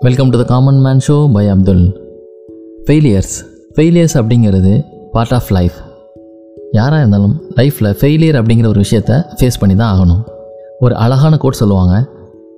Welcome to the common man show by Abdul failures failures அப்படிங்கிறது part of life யாராக இருந்தாலும் லைஃப்பில் failure அப்படிங்கிற ஒரு விஷயத்த ஃபேஸ் பண்ணி தான் ஆகணும். ஒரு அழகான கோட் சொல்லுவாங்க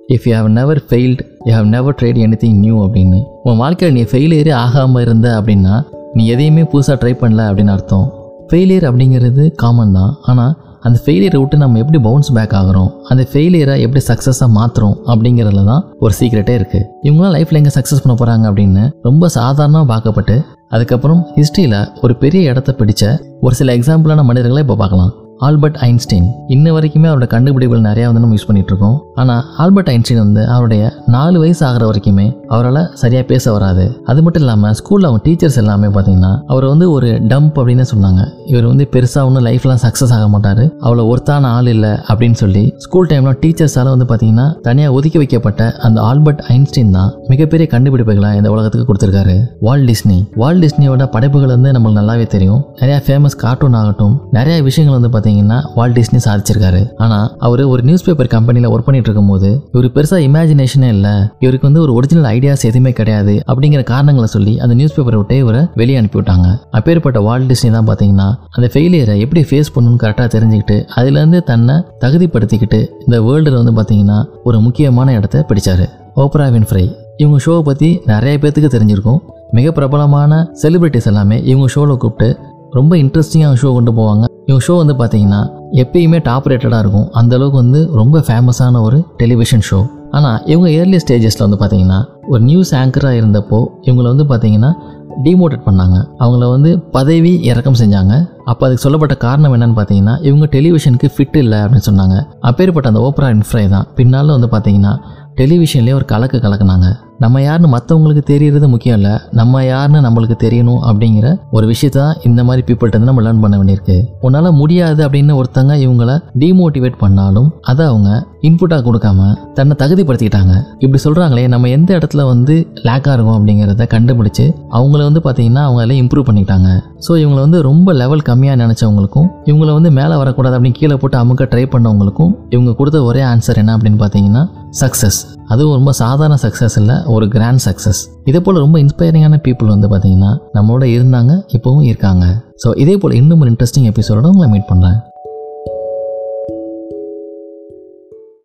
if you have never failed you have never tried anything new அப்படின்னு. உன் வாழ்க்கையில் நீ ஃபெயிலியரே ஆகாமல் இருந்த அப்படின்னா நீ எதையுமே புதுசாக ட்ரை பண்ணல அப்படின்னு அர்த்தம். ஃபெயிலியர் அப்படிங்கிறது காமன் தான். ஆனால் அந்த ஃபெயிலியரை விட்டு நம்ம எப்படி பவுன்ஸ் பேக் ஆகிறோம்? அந்த ஃபெயிலியரை எப்படி சக்ஸஸாக மாற்றுறோம் அப்படிங்கிறதுல தான் ஒரு சீக்ரெட்டே இருக்குது இவங்களாம் லைஃப்பில் எங்கே சக்ஸஸ் பண்ண போகிறாங்க அப்படின்னு ரொம்ப சாதாரணமாக பார்க்கப்பட்டு அதுக்கப்புறம் ஹிஸ்ட்ரியில் ஒரு பெரிய இடத்த பிடிச்ச ஒரு சில எக்ஸாம்பிளான மனிதர்களை இப்போ பார்க்கலாம். ஆல்பர்ட் ஐன்ஸ்டைன் இன்ன வரைக்குமே அவரோட கண்டுபிடிப்புகள் நிறையா வந்து நம்ம யூஸ் பண்ணிட்டு இருக்கோம் ஆனால் ஆல்பர்ட் ஐன்ஸ்டைன் வந்து அவருடைய நாலு வயசு ஆகிற வரைக்குமே அவரால் சரியாக பேச வராது. அது மட்டும் இல்லாமல் ஸ்கூலில் அவங்க டீச்சர்ஸ் எல்லாமே பார்த்தீங்கன்னா அவர் வந்து ஒரு டம்ப் அப்படின்னு சொன்னாங்க. இவர் வந்து பெருசாக ஒன்றும் லைஃப்லாம் சக்ஸஸ் ஆக மாட்டார். அவ்வளோ ஒருத்தான ஆள் இல்லை அப்படின்னு சொல்லி ஸ்கூல் டைமில் டீச்சர்ஸால் வந்து பார்த்தீங்கன்னா தனியாக ஒதுக்கி வைக்கப்பட்ட அந்த ஆல்பர்ட் ஐன்ஸ்டைன் தான் மிகப்பெரிய கண்டுபிடிப்புகளை இந்த உலகத்துக்கு கொடுத்துருக்காரு. வால் டிஸ்னி வால் டிஸ்னியோட படைப்புகள் வந்து நம்மளுக்கு நல்லாவே தெரியும். நிறையா ஃபேமஸ் கார்ட்டூன் ஆகட்டும் நிறையா விஷயங்கள் வந்து பார்த்தீங்கன்னா வால் டிஸ்னி சாதிச்சிருக்காரு. ஆனால் அவர் ஒரு நியூஸ் பேப்பர் கம்பெனியில் ஒர்க் பண்ணிட்டு இருக்கும்போது இவர் பெருசாக இமேஜினேஷனே இல்லை. இவருக்கு வந்து ஒரு ஒரிஜினல் ஐடியாஸ் எதுவுமே கிடையாது அப்படிங்கிற காரணங்களை சொல்லி அந்த நியூஸ் பேப்பரை விட்டே இவரை வெளியே அனுப்பிவிட்டாங்க. அப்பேற்பட்ட வால் டிஸ்னி தான் பார்த்தீங்கன்னா அந்த ஃபெயிலியரை எப்படி ஃபேஸ் பண்ணணும்னு கரெக்டாக தெரிஞ்சுக்கிட்டு அதுலேருந்து தன்னை தகுதிப்படுத்திக்கிட்டு இந்த வேர்ல்டில் வந்து பார்த்தீங்கன்னா ஒரு முக்கியமான இடத்த பிடிச்சாரு. ஓப்ரா வின்ஃப்ரை இவங்க ஷோவை பற்றி நிறைய பேர்த்துக்கு தெரிஞ்சிருக்கும். மிக பிரபலமான செலிபிரிட்டிஸ் எல்லாமே இவங்க ஷோவில் கூப்பிட்டு ரொம்ப இன்ட்ரெஸ்டிங்காக ஷோ கொண்டு போவாங்க. இவங்க ஷோ வந்து பார்த்தீங்கன்னா எப்பயுமே டாப் ரேட்டடாக இருக்கும். அந்த அளவுக்கு வந்து ரொம்ப ஃபேமஸான ஒரு டெலிவிஷன் ஷோ ஆனால் இவங்க ஏர்லி ஸ்டேஜஸில் வந்து பார்த்தீங்கன்னா ஒரு நியூஸ் ஆங்கராக இருந்தப்போ இவங்களை வந்து பார்த்தீங்கன்னா டிமோட்டட் பண்ணாங்க. அவங்கள வந்து பதவி இறக்கம் செஞ்சாங்க. அப்போ அதுக்கு சொல்லப்பட்ட காரணம் என்னன்னு பார்த்தீங்கன்னா இவங்க டெலிவிஷனுக்கு ஃபிட் இல்லை அப்படின்னு சொன்னாங்க. அப்பேற்பட்ட அந்த ஓப்ரா இன்ஃப்ரை தான். பின்னால் வந்து பார்த்தீங்கன்னா டெலிவிஷன்லேயே ஒரு கலக்கு கலக்குனாங்க. நம்ம யாருன்னு மற்றவங்களுக்கு தெரியறது முக்கியம் இல்லை. நம்ம யாருன்னு நம்மளுக்கு தெரியணும் அப்படிங்கிற ஒரு விஷயத்த தான் இந்த மாதிரி பீப்புள்கிட்ட நம்ம லேர்ன் பண்ண வேண்டியிருக்கு. உன்னால் முடியாது அப்படின்னு ஒருத்தங்க இவங்கள டிமோட்டிவேட் பண்ணாலும் அதை அவங்க இன்புட்டாக கொடுக்காம தன்னை தகுதிப்படுத்திக்கிட்டாங்க. இப்படி சொல்கிறாங்களே நம்ம எந்த இடத்துல வந்து லேக்காக இருக்கும் அப்படிங்கிறத கண்டுபிடிச்சு அவங்கள வந்து பார்த்தீங்கன்னா அவங்க எல்லாம் இம்ப்ரூவ் பண்ணிக்கிட்டாங்க. ஸோ இவங்களை வந்து ரொம்ப லெவல் கம்மியாக நினச்சவங்களுக்கும் இவங்கள வந்து மேலே வரக்கூடாது அப்படின்னு கீழே போட்டு அமுக்க ட்ரை பண்ணவங்களுக்கும் இவங்க கொடுத்த ஒரே ஆன்சர் என்ன அப்படின்னு பார்த்தீங்கன்னா சக்ஸஸ் அதுவும் ரொம்ப சாதாரண சக்ஸஸ் இல்லை ஒரு கிராண்ட் சக்ஸஸ் இதே போல் ரொம்ப இன்ஸ்பைரிங்கான பீப்புள் வந்து பார்த்தீங்கன்னா நம்மளோட இருந்தாங்க இப்போவும் இருக்காங்க. ஸோ இதே போல் இன்னும் ஒரு இன்ட்ரெஸ்டிங் எபிசோட உங்களை மீட் பண்ணுறேன்